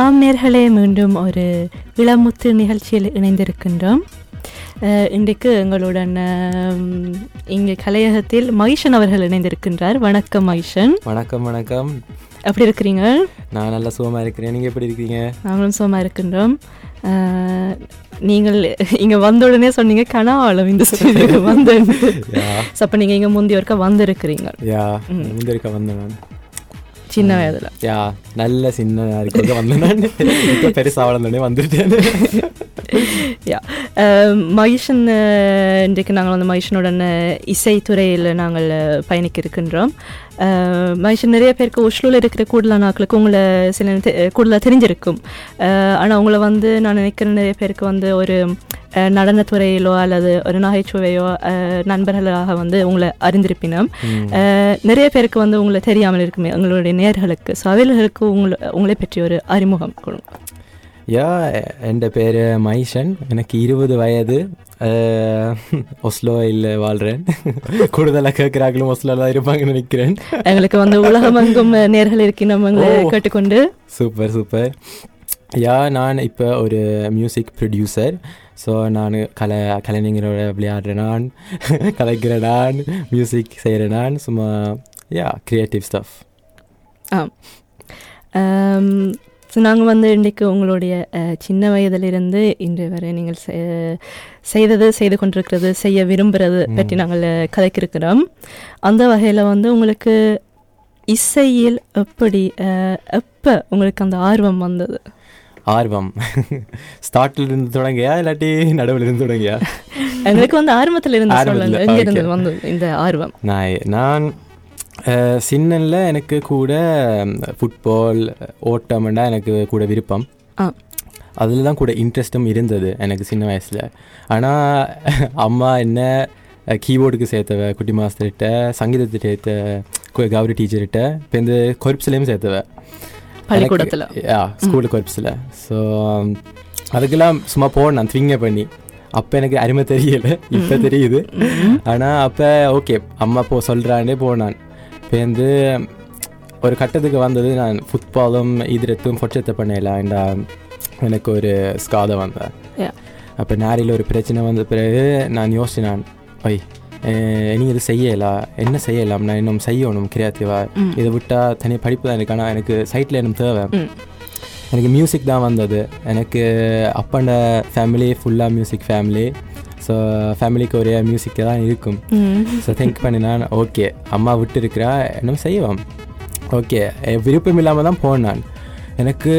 ஆம் நேர்களே மீண்டும் ஒரு இளமுத்து நிகழ்ச்சியில் இணைந்திருக்கின்றோம். இன்றைக்கு எங்களுடன் இங்கே கலையகத்தில் மகிஷன் அவர்கள் இணைந்திருக்கின்றார். வணக்கம் மகிஷன். வணக்கம் வணக்கம். எப்படி இருக்கிறீங்க? நான் நல்லா சுகமாக இருக்கிறேன். நீங்கள் எப்படி இருக்கீங்க நாங்களும் சுகமா இருக்கின்றோம். நீங்கள் இங்கே வந்த உடனே சொன்னீங்க கனாவளம் இந்த ஸ்டுடியோக்கு வந்து யா. அப்போ நீங்கள் இங்கே முந்தைய ஒருக்கா வந்திருக்கிறீங்க. யா. முந்திருக்க வந்தேன் நான். சின்ன வயதில். யா நல்ல சின்ன இருக்க வந்தேன் இப்போ பெருசாக வளர்ந்தோடனே வந்துட்டேன். யா மகிஷன் இன்றைக்கு நாங்கள் வந்து மகிஷனுடன் இசைத்துறையில் நாங்கள் பயணிக்க இருக்கின்றோம் மகிஷன் நிறைய பேருக்கு ஒஷ்லூவில் இருக்கிற கூடுதலான ஆட்களுக்கு உங்களை சில கூடுதலாக தெரிஞ்சிருக்கும். ஆனால் உங்களை வந்து நான் நினைக்கிறேன் நிறைய பேருக்கு வந்து ஒரு நடனத்துறையிலோ அல்லது ஒரு நகைச்சுவையோ நண்பர்களாக வந்து உங்களை அறிந்திருப்பினோம் நிறைய பேருக்கு வந்து உங்களை தெரியாமல் இருக்குமே உங்களுடைய நேர்களுக்கு ஸோ அவர்களுக்கு உங்களை உங்களை பற்றி ஒரு அறிமுகம் கொடுங்க. யா என் பேர் மைஷன். எனக்கு இருபது வயது. அஹ், ஒஸ்லோவில் வாழ்கிறேன் கூடுதலாக கேட்குறாங்களும் ஒஸ்லோவில் தான் இருப்பாங்கன்னு நினைக்கிறேன். எங்களுக்கு வந்து உலகமெங்கும் நேர்கள் இருக்கின்றோம் எங்களை ஓ. கேட்டுக்கொண்டு. Super super. யா நான் இப்போ ஒரு மியூசிக் ப்ரொடியூசர் ஸோ நான் கலை கலைஞரோட விளையாடுறேன் நான் கலைக்கிறேன் நான் மியூசிக் செய்கிறேன் நான் சும்மா யா கிரியேட்டிவ் ஸ்டஃப் ஸோ நாங்கள் வந்து இன்றைக்கு உங்களுடைய சின்ன வயதிலிருந்து இன்று வரை நீங்கள் செய்தது செய்து கொண்டிருக்கிறது செய்ய விரும்புகிறது பற்றி நாங்கள் அஹ், கதைக்கிருக்கிறோம். அந்த வகையில் வந்து உங்களுக்கு இசையில் எப்படி எப்போ உங்களுக்கு அந்த ஆர்வம் வந்தது? ஆர்வம். ஸ்டார்ட்ல இருந்து தொடங்கியா இல்லாட்டி நடுவில் இருந்து தொடங்கியா? எங்களுக்கு வந்து ஆரம்பத்தில் இருந்து. வந்தது இந்த ஆர்வம். நான் நான் சின்னல்ல எனக்கு கூட ஃபுட்பால் ஓட்டம்னா எனக்கு கூட விருப்பம். அதில் தான் கூட இன்ட்ரெஸ்ட்டும் இருந்தது எனக்கு சின்ன வயசில். ஆனால் அம்மா என்ன கீபோர்டுக்கு சேர்த்தவ குட்டி மாஸ்டர்கிட்ட சங்கீதத்தை சேர்த்த கௌரி டீச்சர்கிட்ட இப்போ இந்த கொர்ப்ஸ்லேயும் சேர்த்தவ. பள்ளிக்கூடத்துல. ஸ்கூல் கொர்ப்ஸில் ஸோ அதுக்கெல்லாம் சும்மா போனேன் த்விங்க பண்ணி. அப்போ எனக்கு அருமை தெரியல இப்போ தெரியுது. ஆனால் அப்போ ஓகே அம்மா போ சொல்கிறானே போனான். இப்போ வந்து ஒரு கட்டத்துக்கு வந்தது நான் ஃபுட்பாலும் இதுரத்தும் பொச்சத்தை பண்ணலாம்டா எனக்கு ஒரு ஸ்காதை வந்தேன். அப்போ நாரியில் ஒரு பிரச்சனை வந்த பிறகு நான் யோசிச்சினான் ஒய் நீ இது செய்யலாம் என்ன செய்யலாம் நான் இன்னும் செய்யணும் கிரியேட்டிவாக இதை விட்டால் தனி படிப்பு தான் எனக்கு ஆனால் எனக்கு சைட்டில் எனக்கு தேவை. எனக்கு மியூசிக் தான் வந்தது எனக்கு அப்பாண்ட ஃபேமிலி ஃபுல்லாக மியூசிக் ஃபேமிலி ஸோ ஃபேமிலிக்கு ஒரே மியூசிக் தான் இருக்கும். ஸோ திங்க் பண்ணினான் ஓகே அம்மா விட்டு இருக்கிறா என்ன செய்வோம் ஓகே விருப்பம் இல்லாமல் தான் போனான் எனக்கு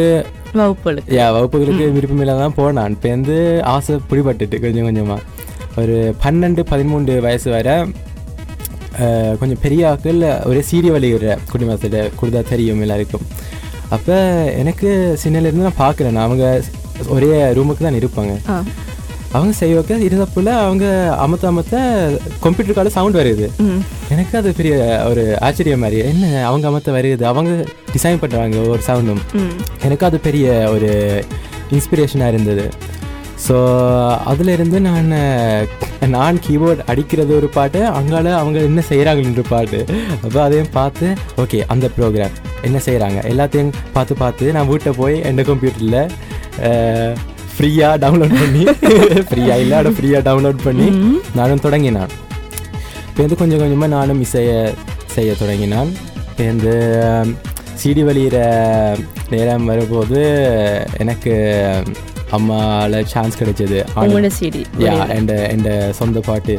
வகுப்புகளுக்கு யா வகுப்புகளுக்கு விருப்பம் இல்லாமல் தான் போனான் இப்போ வந்து ஆசை பிடிபட்டுட்டு கொஞ்சம் கொஞ்சமாக ஒரு பன்னெண்டு பதிமூன்று வயசு வரை கொஞ்சம் பெரிய ஆக்கள் ஒரே சீரிய வழிகிற குடி மாதத்தில் கொடுத்தா தெரியும் எல்லாருக்கும். அப்போ எனக்கு சின்னலேருந்து நான் பார்க்குறேன் அவங்க ஒரே ரூமுக்கு தான் இருப்பாங்க. அவங்க செய்வக்க இருந்தப்புல அவங்க அமத்த அமத்த கம்ப்யூட்டர் கால சவுண்ட் வருது. எனக்கு அது பெரிய ஒரு ஆச்சரியம் மாதிரி. என்ன அவங்க அமத்த வருது. அவங்க டிசைன் பண்ணுறாங்க ஒரு சவுண்டும் எனக்கு அது பெரிய ஒரு இன்ஸ்பிரேஷனாக இருந்தது. ஸோ அதிலிருந்து நான் நான் கீபோர்ட் அடிக்கிறது ஒரு பாட்டு அங்கால அவங்க என்ன செய்கிறாங்கன்ற பாட்டு. அப்போ அதையும் பார்த்து ஓகே அந்த ப்ரோக்ராம் என்ன செய்கிறாங்க எல்லாத்தையும் பார்த்து பார்த்து நான் வீட்டை போய் எந்த கம்ப்யூட்டரில் ஃப்ரீயாக டவுன்லோட் பண்ணி ஃப்ரீயாக இல்லை ஆனால் ஃப்ரீயாக டவுன்லோட் பண்ணி நானும் தொடங்கினான். இப்போ வந்து கொஞ்சம் கொஞ்சமாக நானும் இசையை செய்ய தொடங்கினான். இப்போ வந்து சிடி வெளியிற நேரம் வரும்போது எனக்கு அம்மாவில் சான்ஸ் கிடைச்சது. உங்களோட சிடி யா என் என் சொந்த பாட்டு.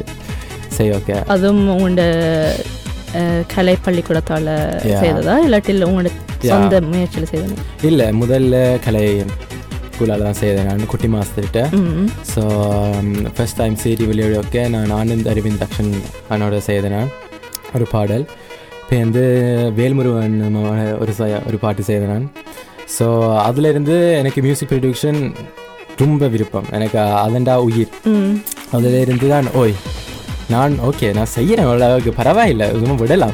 செய்ய ஓகே அதுவும் உங்களோட கலை பள்ளிக்கூடத்தால. செய்ததா? இல்லாட்டி இல்லை உங்களோட. சொந்த முயற்சியில் செய்ததா? இல்லை முதல்ல கலை ஸ்கூலால் தான் செய்தேன் நான் குட்டி மாஸ்டர்கிட்ட. ஸோ ஃபஸ்ட் டைம் சீடி வெளியோட நான் ஆனந்த் அரவிந்த் தக்ஷன் அவனோட செய்தேன் நான் ஒரு பாடல். இப்போ வந்து வேல்முருகன் ஒரு ஒரு பாட்டு செய்தேன் நான். ஸோ அதுலேருந்து எனக்கு மியூசிக் ப்ரொடியூஷன் ரொம்ப விருப்பம். எனக்கு அதண்டா உயிர். அதிலிருந்து தான் ஓய் நான் ஓகே நான் செய்கிறேன் அளவுக்கு பரவாயில்லை இதுவும் விடலாம்.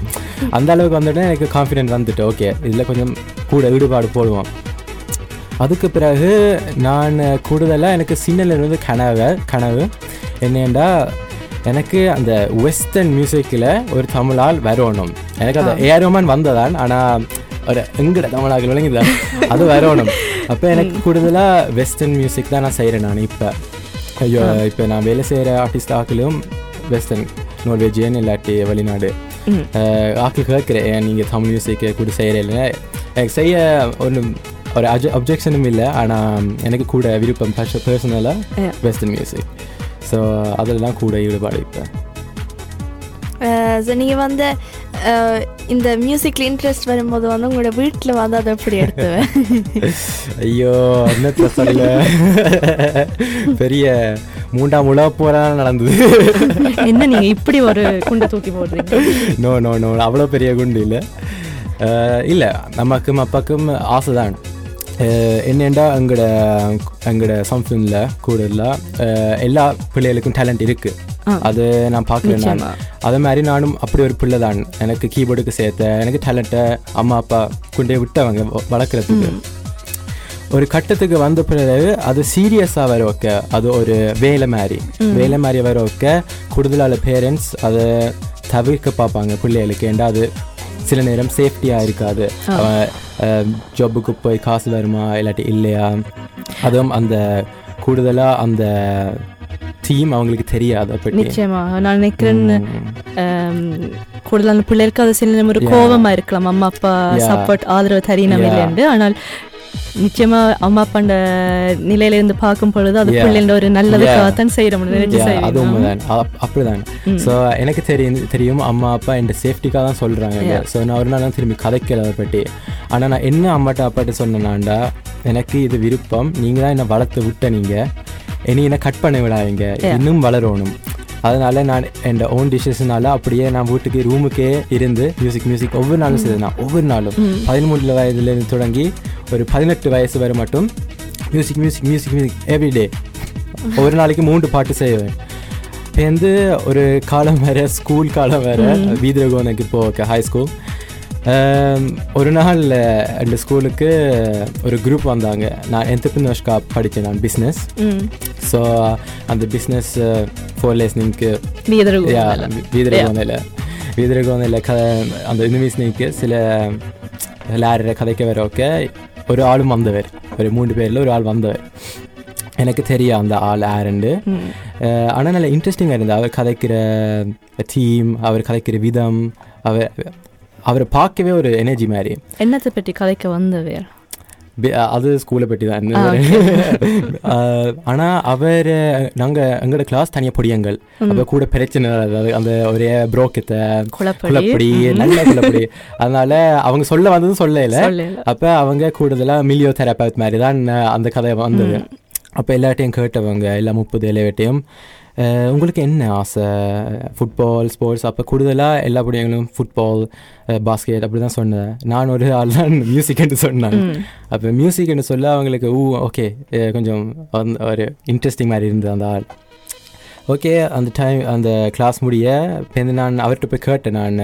அந்த அளவுக்கு வந்துட்டு எனக்கு கான்ஃபிடென்ட் வந்துட்டு ஓகே இதில் கொஞ்சம் கூட ஈடுபாடு போடுவோம். அதுக்கு பிறகு நான் கூடுதலாக எனக்கு சின்னலேருந்து கனவு கனவு. என்னென்னா எனக்கு அந்த வெஸ்டர்ன் மியூசிக்கில் ஒரு தமிழால் வரணும். எனக்கு அந்த ஏரோமான் வந்ததான் ஆனால் ஒரு எங்கட தமிழாக விளங்குதான். அது வரணும். அப்போ எனக்கு கூடுதலாக வெஸ்டர்ன் மியூசிக் தான் நான் செய்கிறேன் நான் இப்போ. ஐயோ இப்போ நான் வேலை செய்கிற ஆர்டிஸ்ட் ஆக்கிலும் வெஸ்டர்ன் நார்வேஜியன் இல்லாட்டி வெளிநாடு. ஆக்கள் கேட்குறேன் நீங்கள் தமிழ் மியூசிக்கை கூட செய்கிறீங்க எனக்கு செய்ய ஒன்று ஒரு அஜ அப்ஜெக்ஷனும் இல்லை ஆனால் எனக்கு கூட விருப்பம் பர்சனலாக. வெஸ்டர்ன் மியூசிக் ஸோ அதெல்லாம் கூட ஈடுபாடு இப்போ. நீங்கள் வந்து இந்த மியூசிக்கில் இன்ட்ரெஸ்ட் வரும்போது வந்து உங்களோட வீட்டில் வந்து அதை எப்படி எடுத்துவேன்? ஐயோ என்னத்த சொல்ல பெரிய மூன்றாம் உலக போராட்டம் நடந்தது. என்ன நீங்க இப்படி ஒரு குண்டை தூக்கி போடுறீங்க? நோ நோ நோ அவ்வளோ பெரிய குண்டு இல்லை. இல்லை நமக்கும் அப்பாக்கும் ஆசை தான் என்னெண்டா எங்களோட எங்களோட சம்ஃபில்மில் கூட இல்லை எல்லா பிள்ளைகளுக்கும் டேலண்ட் இருக்குது. அது நான் பார்க்குறேன் நான். அதே மாதிரி நானும் அப்படி ஒரு பிள்ளை தான். எனக்கு கீபோர்டுக்கு சேர்த்த எனக்கு டேலண்ட்டை அம்மா அப்பா கொண்டே விட்டவங்க வளர்க்குறதுக்கு. ஒரு கட்டத்துக்கு வந்த பிறகு அது சீரியஸாக வர வைக்க அது ஒரு வேலை மாதிரி. வேலை மாதிரி வர வைக்க கூடுதலான பேரண்ட்ஸ் அதை தவிர்க்க பார்ப்பாங்க பிள்ளைகளுக்கு. ஏண்டா அது சில நேரம் சேஃப்டியாக இருக்காது. ஜாபுக்கு போய் காசு வருமா இல்லாட்டி இல்லையா? அதுவும் அந்த கூடுதலாக அந்த டீம் அவங்களுக்கு தெரியாது அதை பற்றி நான் நினைக்கிறேன் ம். ஆம், கூடுதலான பிள்ளைகளுக்கு அது சில ஒரு. கோவமா இருக்கலாம். அம்மா அப்பா. சப்போர்ட் ஆதரவு தரீனம். இல்லைன்னு ஆனால் நிச்சயமா அம்மா அப்பாண்ட நிலையில இருந்து பார்க்கும் பொழுது அது. பிள்ளைங்க ஒரு நல்லதுக்காகத்தான் செய்யற நினைச்சு Yeah, அது உண்மைதான். அப்படிதான். ஸோ எனக்கு தெரியும் தெரியும் அம்மா அப்பா என் சேஃப்டிக்காக தான் சொல்கிறாங்க Yeah. ஸோ நான் ஒரு நாள் தான் திரும்பி கதைக்கல அதை பற்றி ஆனால் நான் என்ன அம்மாட்ட அப்பாட்ட சொன்னேனாண்டா எனக்கு இது விருப்பம். நீங்கள் தான் என்னை வளர்த்து விட்ட நீங்கள் இனி என்னை கட் பண்ண விடாதீங்க இன்னும் வளரணும். அதனால நான் என் ஓன் டிஷஸ்னால அப்படியே நான் வீட்டுக்கு ரூமுக்கே இருந்து மியூசிக் மியூசிக் ஒவ்வொரு நாளும் செய்தேன் ஒவ்வொரு நாளும் பதிமூணு வயதுலேருந்து தொடங்கி ஒரு பதினெட்டு வயசு வரை மட்டும் music music music music everyday ஒரு நாளைக்கு மூன்று பாட்டு செய்வேன். இப்போ வந்து ஒரு காலம் வேறு ஸ்கூல் காலம் வேறு வீதிரகோனுக்கு போக ஹை ஸ்கூல் ஒரு நாள் அந்த ஸ்கூலுக்கு ஒரு குரூப் வந்தாங்க நான் என்டர்பிரினர்ஸ்கா படித்தேன் நான் பிஸ்னஸ் ஸோ அந்த பிஸ்னஸ் ஃபோர் லேஸ்னிங்க்கு வீதிரகோனையில் வீதிரகோனையில் க அந்த யூனிவர்சிட்டிக்கு சில லேரரை கதைக்க வர ஓகே ஒரு ஆளும் வந்தவர் ஒரு மூன்று பேரில் ஒரு ஆள் வந்தவர் எனக்கு தெரியும் அந்த ஆள் யாருண்டு ஆனால் நல்ல இன்ட்ரெஸ்டிங்காக இருந்தது அவர் கதைக்கிற தீம் அவர் கதைக்கிற விதம் அவர் அவரை பார்க்கவே ஒரு எனர்ஜி மாதிரி. என்னத்தை பற்றி கதைக்க வந்தவர்? அது ஸ்கூலை பற்றி தான் ஆனால் அவர் நாங்கள் எங்களோட கிளாஸ் தனியாக பொடியங்கள். அப்போ கூட பிரச்சனை அதாவது அந்த ஒரே புரோக்கத்தை குழப்படி. நல்ல குழப்படி. அதனால அவங்க சொல்ல வந்ததும் சொல்லல. அப்போ அவங்க கூடுதலாக மில்லியோ தெரப்பாத் மாதிரி தான் அந்த கதை வந்தது. அப்போ எல்லாட்டையும் கேட்டவங்க எல்லா முப்பது எல்லாட்டையும் அஹ், உங்களுக்கு என்ன ஆசை? ஃபுட்பால் ஸ்போர்ட்ஸ் அப்போ கூடுதலாக எல்லா பிள்ளைங்களும் ஃபுட்பால் பாஸ்கெட் அப்படி தான் சொன்னேன். நான் ஒரு ஆள் தான் மியூசிக்னு சொன்னேன். அப்போ மியூசிக்னு சொல்ல அவங்களுக்கு ஊ ஓகே கொஞ்சம் ஒரு இன்ட்ரெஸ்டிங் மாதிரி இருந்தது அந்த ஆள். ஓகே அந்த டைம் அந்த கிளாஸ் முடிய இப்போ நான் அவர்கிட்ட போய் கேட்டேன். நான்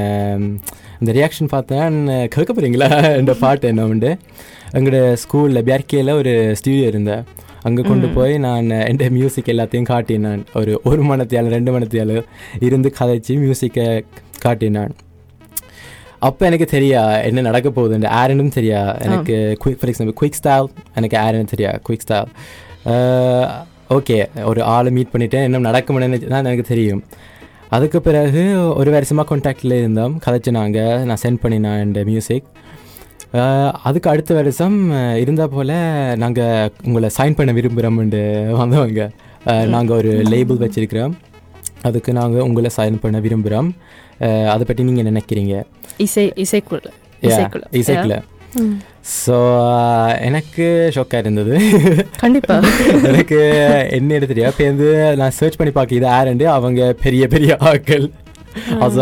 அந்த ரியாக்ஷன் பார்த்தேன். கேட்க போகிறீங்களா இந்த பாட்டு என்ன உண்டு எங்களோட ஸ்கூலில் பியார்கேயில் ஒரு ஸ்டூடியோ இருந்தேன் அங்கே கொண்டு போய் நான் என் மியூசிக் எல்லாத்தையும் காட்டினான். ஒரு ஒரு மணத்தியால் ரெண்டு மணத்தியால் இருந்து கதைச்சி மியூசிக்கை காட்டினான். அப்போ எனக்கு தெரியா என்ன நடக்க போகுது இந்த ஆரனும் தெரியா? எனக்கு quick for example quick style எனக்கு ஆரன் தெரியா? குயிக் ஸ்டைல் ஓகே ஒரு ஆளை மீட் பண்ணிட்டேன். என்ன நடக்கும்னு தான் எனக்கு தெரியும். அதுக்கு பிறகு ஒரு வருஷமாக கான்டாக்டில் இருந்தோம். கதைச்சினாங்க நான் சென்ட் பண்ணினேன் இந்த மியூசிக் அதுக்கு அடுத்த வருஷம் இருந்தால் போல் நாங்கள் உங்களை சைன் பண்ண விரும்புகிறோம்னு வந்தவங்க. நாங்கள் ஒரு லேபிள் வச்சிருக்கிறோம். அதுக்கு நாங்கள் உங்களை சைன் பண்ண விரும்புகிறோம் அதை பற்றி நீங்கள் நினைக்கிறீங்க? இசை இசைக்குள்ள இசைக்குள்ள ஸோ எனக்கு ஷாக்காக இருந்தது. கண்டிப்பா. எனக்கு என்ன எடுத்துட்டியா? இப்போ வந்து நான் சர்ச் பண்ணி பார்க்க இது யாருண்டு அவங்க பெரிய பெரிய ஆட்கள். அது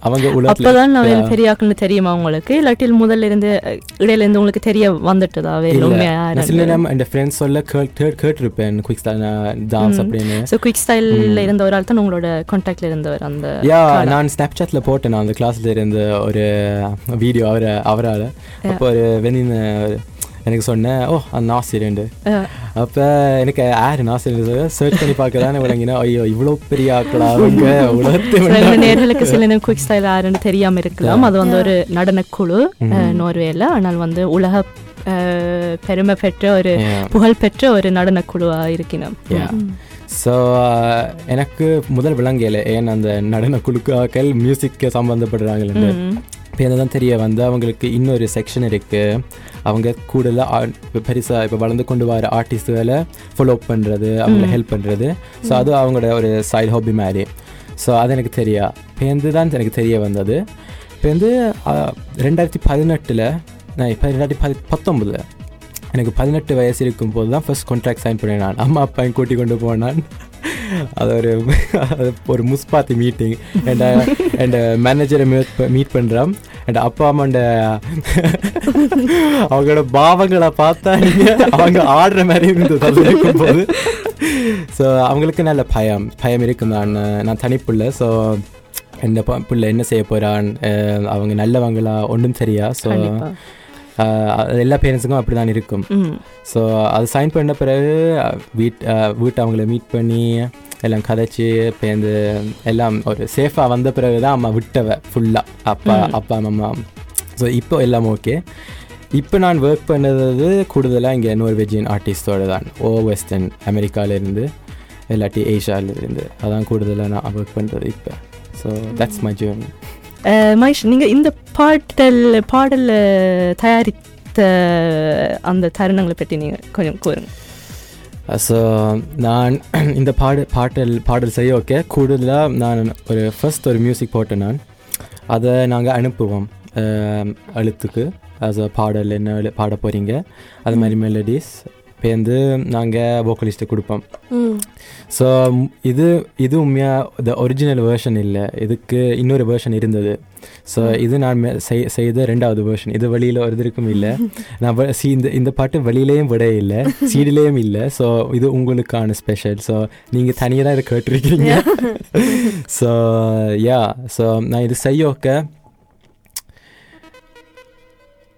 அவங்க அப்பதான் நான் பெரிய ஆக்கள்னு தெரியுமா உங்களுக்கு? இல்லாட்டில் முதல்ல இருந்து இடையில இருந்து உங்களுக்கு தெரிய வந்துட்டதா வேற உண்மையா? நான் சில நேரம் என் ஃப்ரெண்ட்ஸ் சொல்ல கேட் கேட்டிருப்பேன் குயிக் டான்ஸ் அப்படின்னு. ஸோ குயிக் ஸ்டைலில் இருந்த ஒரு ஆள் தான் உங்களோட கான்டாக்ட்ல இருந்தவர் அந்த யா. நான் ஸ்னாப்சாட்ல போட்டேன் நான் அந்த கிளாஸ்ல இருந்த ஒரு வீடியோ அவரை அவரால். அப்போ ஒரு வெனின் எனக்கு சொன்னேன் ஓ அந்த அஹ், அப்போ எனக்கு யார் நாசிரண்டு சர்ச் பண்ணி பார்க்க தானே விளங்கினா ஐயோ இவ்வளோ பெரிய ஆக்களா அவங்க? உலகத்தை நேர்களுக்கு சில நேரம் குயிக் ஸ்டைல் யாருன்னு தெரியாம இருக்கலாம். அது வந்து ஒரு நடனக்குழு நோர்வேல ஆனால் வந்து உலக பெருமை பெற்ற ஒரு. புகழ் பெற்ற ஒரு நடனக்குழுவா இருக்கணும். ஸோ எனக்கு முதல் விளங்கல ஏன் அந்த நடன குழுக்காக்கள் மியூசிக்கு சம்மந்தப்படுறாங்கன்னு இப்போ தான் தெரிய வந்து அவங்களுக்கு இன்னொரு செக்ஷன் இருக்குது அவங்க கூடுதலாக பெருசாக இப்போ வளர்ந்து கொண்டு வர ஆர்டிஸ்ட்டுகளை ஃபாலோ பண்ணுறது அவங்கள ஹெல்ப் பண்ணுறது ஸோ அது அவங்களோட ஒரு சைடு ஹாபி மாதிரி. ஸோ அது எனக்கு தெரியா இப்போ தான் எனக்கு தெரிய வந்தது. இப்போ வந்து அஹ், ரெண்டாயிரத்தி பதினெட்டில் நான் இப்போ ரெண்டாயிரத்தி பதி பத்தொம்பதில் எனக்கு பதினெட்டு வயசு இருக்கும் போது தான் ஃபர்ஸ்ட் கான்ட்ராக்ட் சைன் பண்ணேன் நான். அம்மா அப்பாயும் கூட்டி கொண்டு போனான். அது ஒரு ஒரு முஸ்பாத்தி மீட்டிங் அண்ட் அண்ட் மேனேஜரை மீட் மீட் பண்ணுறான் அண்ட் அப்பா அம்மாண்ட அவங்களோட பாவங்களை பார்த்தா அவங்க ஆடுற மாதிரி இருந்தது இருக்கும்போது ஸோ அவங்களுக்கு நல்ல பயம். பயம் இருக்கும். நான் நான் தனிப்புள்ள. ஸோ என்ன பிள்ளை என்ன செய்ய போகிறான் அவங்க நல்லவங்களா? ஒன்றும் சரியா? ஸோ எல்லா பேரண்ட்ஸுக்கும் அப்படி தான் இருக்கும் ஸோ அது சைன் பண்ண பிறகு வீட் வீட்டை அவங்கள மீட் பண்ணி எல்லாம் கதைச்சி பேருந்து எல்லாம் ஒரு சேஃபாக வந்த பிறகு தான் அம்மா விட்டவ ஃபுல்லாக அப்பா அப்பா அம்மா ஸோ இப்போ எல்லாம் ஓகே இப்போ நான் ஒர்க் பண்ணது கூடுதலாக இங்கே நார்வேஜியன் ஆர்டிஸ்டோட தான். ஓ வெஸ்டர்ன் அமெரிக்காவிலேருந்து இல்லாட்டி ஏஷியாவிலேருந்து அதான் கூடுதலாக நான் ஒர்க் பண்ணுறது இப்போ. So that's my journey Mahesh நீங்க இந்த பாடல் பாடல் தயாரித்த அந்த தருணங்களை பற்றி நீங்க கொஞ்சம் கூறுங்க. ஸோ நான் இந்த பாடு பாட்டல் பாடல் செய்ய ஓகே கூடுதலாக நான் ஒரு ஃபர்ஸ்ட் ஒரு மியூசிக் போட்டேன் நான். அதை நாங்கள் அனுப்புவோம் அஹ், எழுத்துக்கு. As a பாடல் என்ன பாட போகிறீங்க அது மாதிரி மெலடிஸ் பேர்ந்து நாங்கள் வோக்கலிஸ்ட்டு கொடுப்போம். ஸோ இது இது உண்மையாக த ஒரிஜினல் வேர்ஷன் இல்லை இதுக்கு இன்னொரு வேர்ஷன் இருந்தது ஸோ இது நான் செய்த ரெண்டாவது வேர்ஷன் இது வெளியில் வருவதற்கும் இல்லை நான் சி இந்த இந்த பாட்டு வெளியிலேயும் விட இல்லை சீடிலேயும் இல்லை ஸோ இது உங்களுக்கான ஸ்பெஷல் ஸோ நீங்கள் தனியாக தான் இதை கேட்டிருக்கீங்க ஸோ யா ஸோ நான் இது செய்ய ஓக்க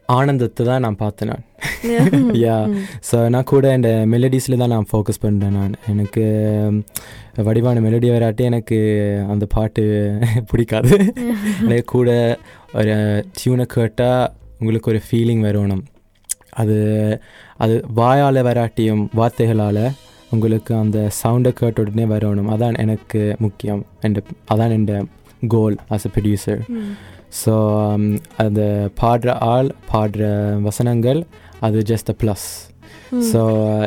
ஆனந்தத்தை தான் நான் பார்த்தேன் நான். யா ஸோ நான் கூட இந்த மெலடிஸில் தான் நான் ஃபோக்கஸ் பண்ணுறேன் நான். எனக்கு வடிவான மெலடி வராட்டி எனக்கு அந்த பாட்டு பிடிக்காது. எனக்கு கூட ஒரு டியூனை கேட்டால் உங்களுக்கு ஒரு ஃபீலிங் வரணும் அது அது வாயால் வராட்டியும் வார்த்தைகளால் உங்களுக்கு அந்த சவுண்டை கேட்ட உடனே வரணும் அதான் எனக்கு முக்கியம். என் அதான் என் goal as a producer so அந்த பாடுற ஆள் பாடுற வசனங்கள் அது ஜஸ்ட் அ ப்ளஸ் ஸோ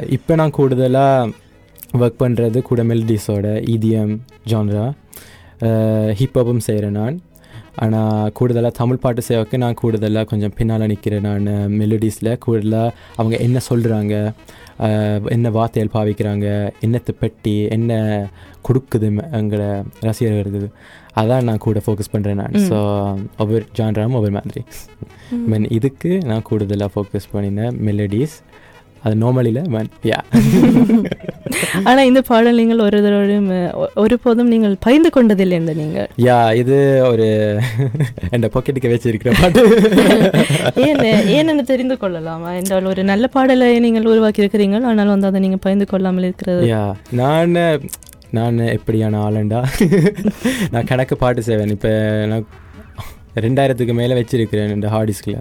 இப்போ நான் கூடுதலாக ஒர்க் பண்ணுறது கூட மெலடிஸோட இடிஎம் ஜான்ரா ஹிப்ஹாப்பும் செய்கிறேன் நான். ஆனால் கூடுதலாக தமிழ் பாட்டு செய்வக்கு நான் கூடுதலாக கொஞ்சம் பின்னால் நிற்கிறேன் நான். மெலடிஸில் கூடுதலாக அவங்க என்ன சொல்கிறாங்க என்ன வார்த்தைகள் பாவிக்கிறாங்க என்னத்தை பெட்டி என்ன கொடுக்குது எங்களை ரசிகர்களுக்கு அதான் நான் கூட ஃபோக்கஸ் பண்ணுறேன் நான். ஸோ ஒவ்வொரு ஜான்ராவும் ஒவ்வொரு மாதிரி. மீன் இதுக்கு நான் கூடுதலாக ஃபோக்கஸ் பண்ணினேன் மெலடிஸ் அது நார்மலியில் யா ஆனா இந்த பாடல் நீங்கள் ஒரு தடவையும் ஒ- ஒருபோதும் நீங்கள் பகிர்ந்து கொண்டதில்லை இந்த நீங்கள். யா இது ஒரு என் பாக்கெட்டுக்கு வச்சிருக்கிற பாட்டு. ஏன் ஏன்னு தெரிந்து கொள்ளலாமா? என்றால் ஒரு நல்ல பாடலை நீங்கள் உருவாக்கி இருக்கிறீங்க ஆனால் வந்து அதை நீங்கள் பகிர்ந்து கொள்ளாமல் இருக்கிறது. யா நான் நான் எப்படியான ஆளுண்டா? நான் கணக்கு பாட்டு செய்வேன். இப்போ நான் ரெண்டாயிரத்துக்கு மேலே வச்சிருக்கிறேன் இந்த ஹார்ட் டிஸ்கில்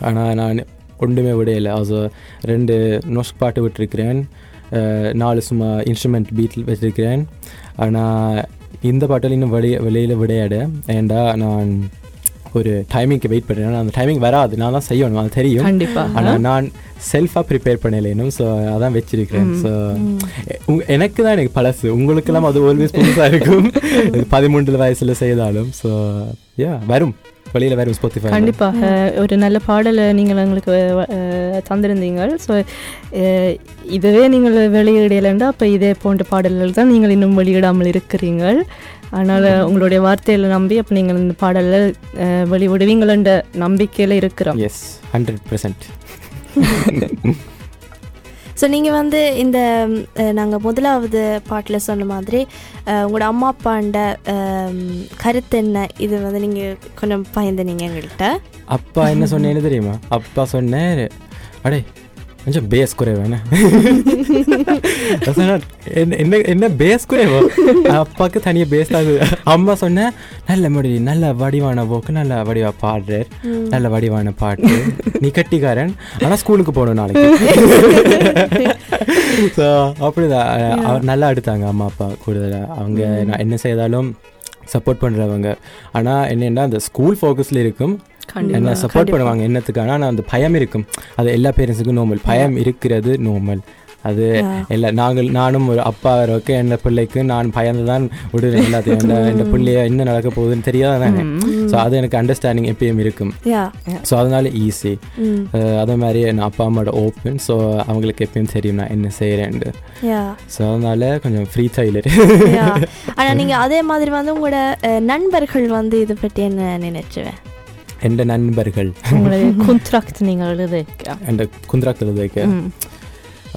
ஆனால் நான் ஒன்றுமே விடையில அது ரெண்டு நொஸ்க் பாட்டு விட்டுருக்கிறேன். நாலு சும்மா இன்ஸ்ட்ருமெண்ட் பீட்டில் வச்சிருக்கிறேன். ஆனால் இந்த பாட்டில் இன்னும் வெளியே வெளியில் விடையாட ஏன்டா நான் ஒரு டைமிங்க்கு வெயிட் பண்ணுறேன் அந்த டைமிங் வராது. நான் தான் செய்யணும். அது தெரியும். ஆனால் நான் செல்ஃபாக ப்ரிப்பேர் பண்ணல இன்னும் ஸோ அதான் வச்சிருக்கிறேன். ஸோ எனக்கு தான் எனக்கு பழசு. உங்களுக்கெல்லாம் அது ஆல்வேஸ் புதுசாக இருக்கும். பதிமூன்று வயசில் செய்தாலும். ஸோ யா வரும். வெளியில் வரும் ஸ்போத்திஃபை கண்டிப்பாக ஒரு நல்ல பாடலை நீங்கள் எங்களுக்கு தந்திருந்தீங்க ஸோ இதுவே நீங்கள் வெளியிடலைண்டா அப்போ இதே போன்ற பாடல்கள் தான் நீங்கள் இன்னும் வெளியிடாமல் இருக்கிறீர்கள். அதனால் உங்களுடைய வார்த்தையில் நம்பி அப்போ நீங்கள் இந்த பாடலை அஹ், வெளிவிடுவீங்களன்ற நம்பிக்கையில் இருக்கிறோம். எஸ் ஹண்ட்ரட் பர்சன்ட் ஸோ நீங்கள் வந்து இந்த நாங்கள் முதலாவது பாட்டில் சொன்ன மாதிரி உங்களோட அம்மா அப்பாண்ட கருத்து என்ன? இது வந்து நீங்கள் கொஞ்சம் பயந்துனீங்க எங்கள்கிட்ட அப்பா என்ன சொன்னேன்னு தெரியுமா? அப்பா சொன்னேன் அடே கொஞ்சம் பேஸ் குறைவு என்ன என்ன- என்ன பேஸ் குறைவோ அப்பாவுக்கு தனியாக பேஸ் இது. அம்மா சொன்னேன் நல்ல முடி நல்ல வடிவான போக்கு நல்ல வடிவா பாடுறார் நல்ல வடிவான பாட்டு. நீ கட்டிக்காரன். ஆனால் ஸ்கூலுக்கு போகணும் நாளைக்கு. ஸோ அப்படிதான். நல்லா எடுத்தாங்க அம்மா அப்பா கூடுதலாக அவங்க நான் என்ன செய்தாலும் சப்போர்ட் பண்ணுறவங்க ஆனால் என்னென்னா அந்த ஸ்கூல் ஃபோக்கஸில் இருக்கும். என்ன சப்போர்ட் பண்ணுவாங்க என்னத்துக்கான ஆனால் அந்த பயம் இருக்கும். அது எல்லா பேரண்ட்ஸுக்கும் நோமல் பயம் இருக்கிறது நோமல் அது எல்லா நாங்கள் நானும் ஒரு அப்பா இருக்கு என் பிள்ளைக்கு நான் பயந்து தான் விடுறேன் எல்லாத்தையும். இந்த பிள்ளைய என்ன நடக்க போகுதுன்னு தெரியாத தானே ஸோ அது எனக்கு அண்டர்ஸ்டாண்டிங் எப்பயும் இருக்கும். ஸோ அதனால ஈஸி அதே மாதிரி என் அப்பா அம்மாவோட ஓப்பன் ஸோ அவங்களுக்கு எப்பயும் தெரியும் நான் என்ன செய்கிறேன்ட்டு ஸோ அதனால கொஞ்சம் ஃப்ரீ டைலர் ஆனால் நீங்கள் அதே மாதிரி வந்து உங்களோட நண்பர்கள் வந்து இதை பற்றி என்ன நினைச்சுவேன் எந்த நண்பர்கள் குந்த்ராக்ட் நீங்கள் எழுத அந்த குந்திராக்கள் வைக்க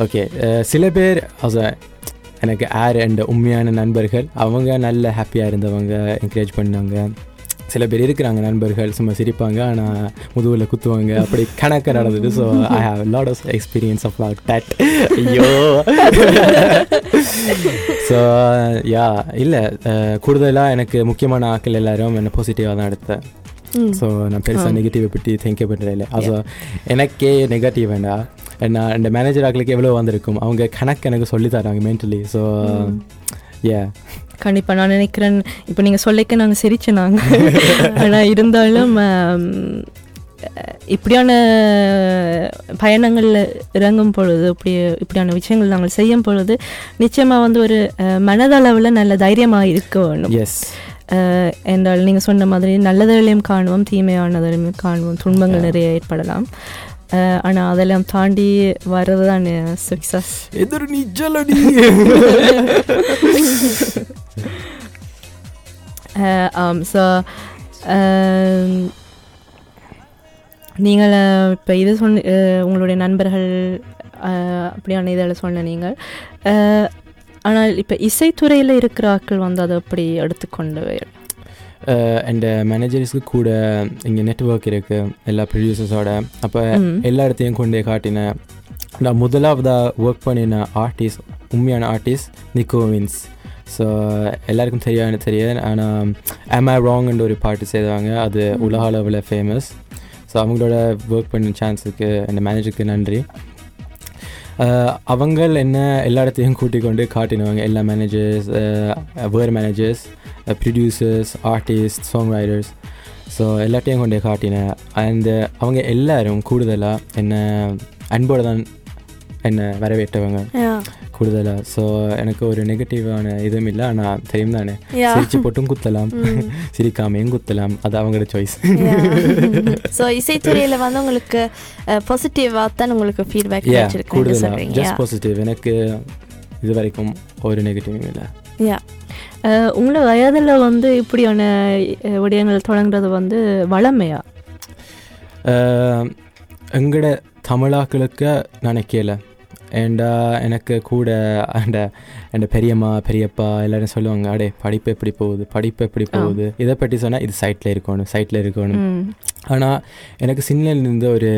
ஓகே சில பேர் எனக்கு யார் என்ற உண்மையான நண்பர்கள் அவங்க நல்ல ஹாப்பியாக இருந்தவங்க என்கரேஜ் பண்ணாங்க சில பேர் இருக்கிறாங்க நண்பர்கள் சும்மா சிரிப்பாங்க ஆனால் முதுகில் குத்துவாங்க அப்படி கணக்கு நடந்தது so I have lot of experience of lot that ஐயோ ஸோ யா இல்லை கூடுதலாக எனக்கு முக்கியமான ஆட்கள் எல்லாரும் என்னை பாசிட்டிவாக தான் எடுத்தேன் ஸோ நான் பெருசாக நெகட்டிவை பற்றி திங்க் பண்ணுறேன் இல்லை அது எனக்கே நெகட்டிவ் வேண்டாம் நான் இந்த மேனேஜர் ஆக்களுக்கு எவ்வளோ வந்திருக்கும் அவங்க கணக்கு எனக்கு சொல்லி தராங்க மென்டலி ஸோ ஏ கண்டிப்பாக நான் நினைக்கிறேன் இப்போ நீங்கள் சொல்லிக்க நாங்கள் சிரிச்சு நாங்கள் ஆனால் இருந்தாலும் இப்படியான பயணங்களில் இறங்கும் பொழுது இப்படி இப்படியான விஷயங்கள் நாங்கள் செய்யும் பொழுது நிச்சயமாக வந்து ஒரு மனதளவில் நல்ல தைரியமாக இருக்க வேணும் எஸ் என்றால் நீங்கள் சொன்ன மாதிரி நல்லதையும் காணுவோம் தீமையானதையும் காணுவோம் துன்பங்கள் நிறைய ஏற்படலாம். ஆனால் அதெல்லாம் தாண்டி வர்றது தான் சக்ஸஸ் எதிர் நிஜலடி. ஆம் ஸோ நீங்கள் இப்போ இது சொன்ன உங்களுடைய நண்பர்கள் அப்படியான இதில் சொன்ன நீங்கள் ஆனால் இப்போ இசைத்துறையில் இருக்கிற ஆட்கள் வந்து அதை அப்படி எடுத்துக்கொண்டு என் மேனேஜர்ஸ்க்கு கூட இங்கே நெட்ஒர்க் இருக்குது எல்லா ப்ரொடியூசர்ஸோட அப்போ. எல்லா இடத்தையும் கொண்டே காட்டினேன் நான் முதலாவதாக ஒர்க் பண்ணின ஆர்டிஸ்ட் உண்மையான ஆர்டிஸ்ட் நிக்கோவின்ஸ் ஸோ எல்லாருக்கும் தெரியாது தெரியாது. ஆனால் am I wrongன்ற ஒரு பாட்டு செய்வாங்க அது உலக அளவில் ஃபேமஸ் ஸோ அவங்களோட ஒர்க் பண்ண சான்ஸுக்கு அந்த மேனேஜருக்கு நன்றி. அவங்கள் என்ன எல்லா இடத்தையும் கூட்டிக் கொண்டு காட்டினவங்க எல்லா managers where managers producers artist song writers so எல்லாத்தையும் கொண்டு காட்டினேன் அண்ட் அவங்க எல்லாரும் கூடுதலாக என்ன அன்போடு தான் என்னை வரவேற்றவங்க கூடுதலாக ஸோ எனக்கு ஒரு நெகட்டிவான இதுவும் இல்லை. ஆனால் தெரியும் தானே. சிரிச்சு போட்டும் குத்தலாம். சிரிக்காமையும் குத்தலாம். அது அவங்களோட சாய்ஸ் ஸோ இசைத்துறையில் வந்து உங்களுக்கு பாசிட்டிவாக தான் உங்களுக்கு ஃபீட்பேக் கூடுதலாக ஜஸ்ட் பாசிட்டிவ் எனக்கு இது வரைக்கும் ஒரு நெகட்டிவும் இல்லை. யா உங்களோட வயதில் வந்து இப்படியான விடயங்கள் தொடங்குறது வந்து வளமையா? எங்களோட தமிழாக்களுக்கு நினைக்கல ஏண்டா எனக்கு கூட அந்த அந்த பெரியம்மா பெரியப்பா எல்லாரும் சொல்லுவாங்க அடே படிப்பு எப்படி போகுது? படிப்பு எப்படி போகுது? இதை பற்றி சொன்னால் இது சைட்டில் இருக்கணும் சைட்டில் இருக்கணும். ஆனால் எனக்கு சின்னலேருந்து ஒரு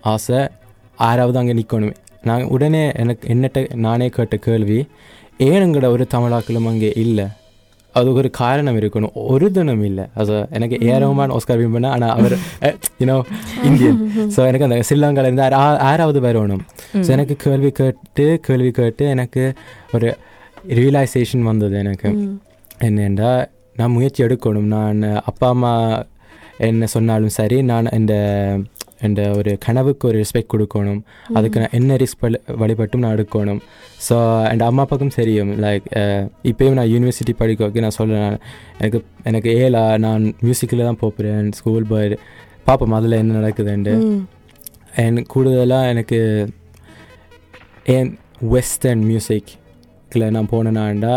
ஆசை ஆறாவது அங்கே நிற்கணும் நான் உடனே எனக்கு என்னட்ட நானே கேட்ட கேள்வி ஏன் எங்களோட ஒரு தமிழாக்களும் அங்கே இல்லை? அது ஒரு காரணம் இருக்கணும். ஒரு தினம் இல்லை. அது எனக்கு ஏறவுமான ஆஸ்கார் வின் பண்ண ஆனால் அவர் யூனோ இந்தியன் ஸோ எனக்கு அந்த ஸ்ரீலங்கால இருந்து ஆறா- ஆறாவது வரணும். ஸோ எனக்கு கேள்வி கேட்டு கேள்வி கேட்டு எனக்கு ஒரு ரியலைசேஷன் வந்தது எனக்கு. என்னென்றா நான் முயற்சி எடுக்கணும். நான் அப்பா அம்மா என்ன சொன்னாலும் சரி நான் இந்த என்ற ஒரு கனவுக்கு ஒரு ரெஸ்பெக்ட் கொடுக்கணும். அதுக்கு நான் என்ன ரிஸ்க் வழிபட்டும் நான் எடுக்கணும். ஸோ என் அம்மா அப்பாவுக்கும் தெரியும். லைக் இப்போயும் நான் யூனிவர்சிட்டி படிக்க வைக்க நான் சொல்கிறேன் எனக்கு எனக்கு ஏலா நான் மியூசிக்கில் தான் போகிறேன் ஸ்கூல் போய் பார்ப்போம் அதில் என்ன நடக்குதுன்ட்டு. அண்ட் கூடுதலாக எனக்கு ஏன் வெஸ்டர்ன் மியூசிக்கில் நான் போனேனாண்டா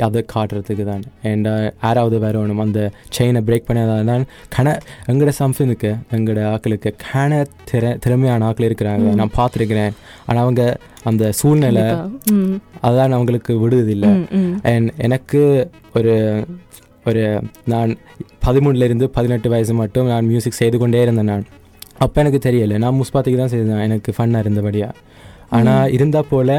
அதை காட்டுறதுக்கு தான் அண்ட் யாராவது வரணும் அந்த செயினை பிரேக் பண்ணதான் தான் கன எங்களோட சம்சனுக்கு எங்களோட ஆக்களுக்கு கன திற திறமையான ஆக்கள் இருக்கிறாங்க. நான் பார்த்துருக்கிறேன். ஆனால் அவங்க அந்த சூழ்நிலை அதான் அவங்களுக்கு ம். அண்ட் எனக்கு ஒரு ஒரு நான் பதிமூணுலேருந்து பதினெட்டு வயசு மட்டும் நான் மியூசிக் செய்து கொண்டே இருந்தேன் நான். அப்போ எனக்கு தெரியலை. நான் முஸ்பாத்துக்கு தான் செய்தேன். எனக்கு ஃபன்னாக இருந்தபடியாக ஆனால் இருந்தால் போல்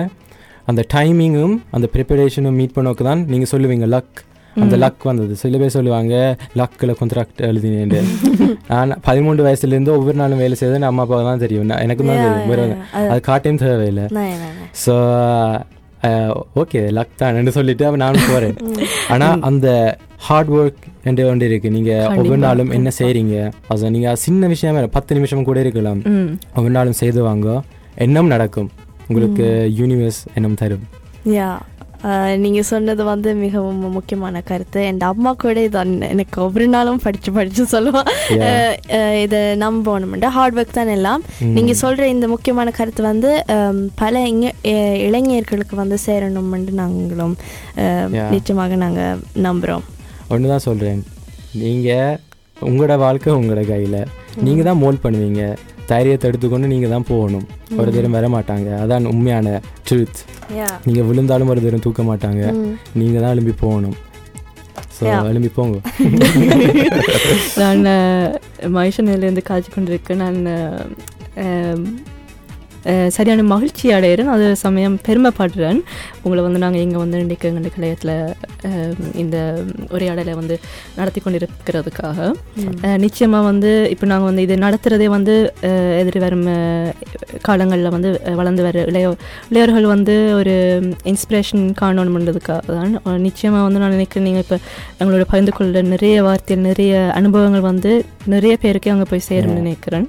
அந்த டைமிங்கும் அந்த ப்ரிப்பரேஷனும் மீட் பண்ணோக்கு தான் நீங்கள் சொல்லுவீங்க லக் அந்த லக் வந்தது. சில பேர் சொல்லுவாங்க லக்கில் கான்ட்ராக்ட் எழுதினேன் நான் பதிமூன்று வயசுலேருந்து ஒவ்வொரு நாளும் வேலை செய்தது அம்மா அப்பாவுக்கு தான் தெரியும். நான் எனக்கு தான் தெரியும். அது காட்டையும் தேவையில்லை. ஸோ ஓகே லக் தான் சொல்லிட்டு அப்ப நானும் போகிறேன் ஆனால் அந்த ஹார்ட் ஒர்க் என்று ஒன்று இருக்கு. நீங்கள் ஒவ்வொரு நாளும் என்ன செய்கிறீங்க அது நீங்கள் சின்ன விஷயமே பத்து நிமிஷம் கூட இருக்கலாம். ஒவ்வொரு நாளும் செய்து வாங்க. எண்ணம் நடக்கும். உங்களுக்கு யூனிவர்ஸ் எண்ணம் தரும். யா நீங்கள் சொன்னது வந்து மிகவும் முக்கியமான கருத்து. என் அம்மா கூட இதான் எனக்கு ஒவ்வொரு நாளும் படித்து படித்து சொல்லுவான் இதை நம்பணும்டா ஹார்ட் ஒர்க் தான் எல்லாம். நீங்கள் சொல்கிற இந்த முக்கியமான கருத்து வந்து பல இங்க இளைஞர்களுக்கு வந்து சேரணும்னு நாங்களும். நிச்சயமாக நாங்கள் நம்புகிறோம் ஒன்று தான் சொல்கிறேன் நீங்கள் உங்களோட வாழ்க்கை உங்களோட கையில். நீங்கள் தான் மோல்ட் பண்ணுவீங்க. தைரியத்தை எடுத்துக்கொண்டு நீங்கள் தான் போகணும். ஒரு தரம் வர மாட்டாங்க அதான் உண்மையான ட்ரூத் நீங்கள் விழுந்தாலும் ஒரு தரம் தூக்க மாட்டாங்க. நீங்கள் தான் எழும்பி போகணும். ஸோ. எழும்பி போங்க. நான் மனுஷனிலேருந்து காய்ச்சி கொண்டிருக்கேன். நான் சரியான மகிழ்ச்சி அடைகிறேன் அதே சமயம் பெருமைப்படுறேன். உங்களை வந்து நாங்கள் இங்கே வந்து இன்றைக்கு எங்கள் கலையத்தில் இந்த உரையாடலை வந்து நடத்தி கொண்டிருக்கிறதுக்காக. நிச்சயமாக வந்து இப்போ நாங்கள் வந்து இது நடத்துகிறதே வந்து எதிரி வரும் காலங்களில் வந்து வளர்ந்து வர இளைய இளையர்கள் வந்து ஒரு இன்ஸ்பிரேஷன் காணணுன்றதுக்காக தான். நிச்சயமாக வந்து நான் நினைக்கிறேன் நீங்கள் இப்போ எங்களோட பகிர்ந்து கொள்ள நிறைய வார்த்தைகள் நிறைய அனுபவங்கள் வந்து நிறைய பேருக்கு அங்கே போய் சேரும்னு நினைக்கிறேன்.